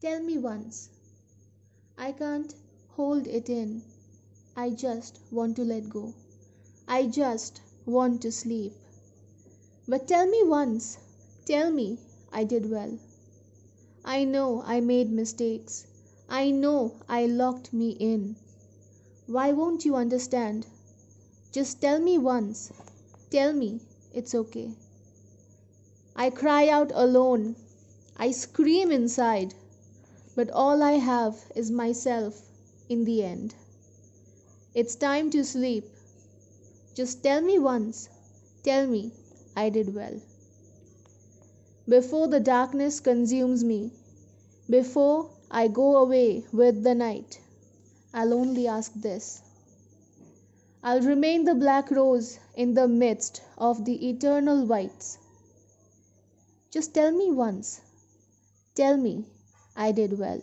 Tell me once. I can't hold it in. I just want to let go. I just want to sleep. But tell me once. Tell me I did well. I know I made mistakes. I know I locked me in. Why won't you understand? Just tell me once. Tell me it's okay. I cry out alone. I scream inside. But all I have is myself in the end. It's time to sleep. Just tell me once. Tell me I did well. Before the darkness consumes me, before I go away with the night, I'll only ask this. I'll remain the black rose in the midst of the eternal whites. Just tell me once. Tell me I did well.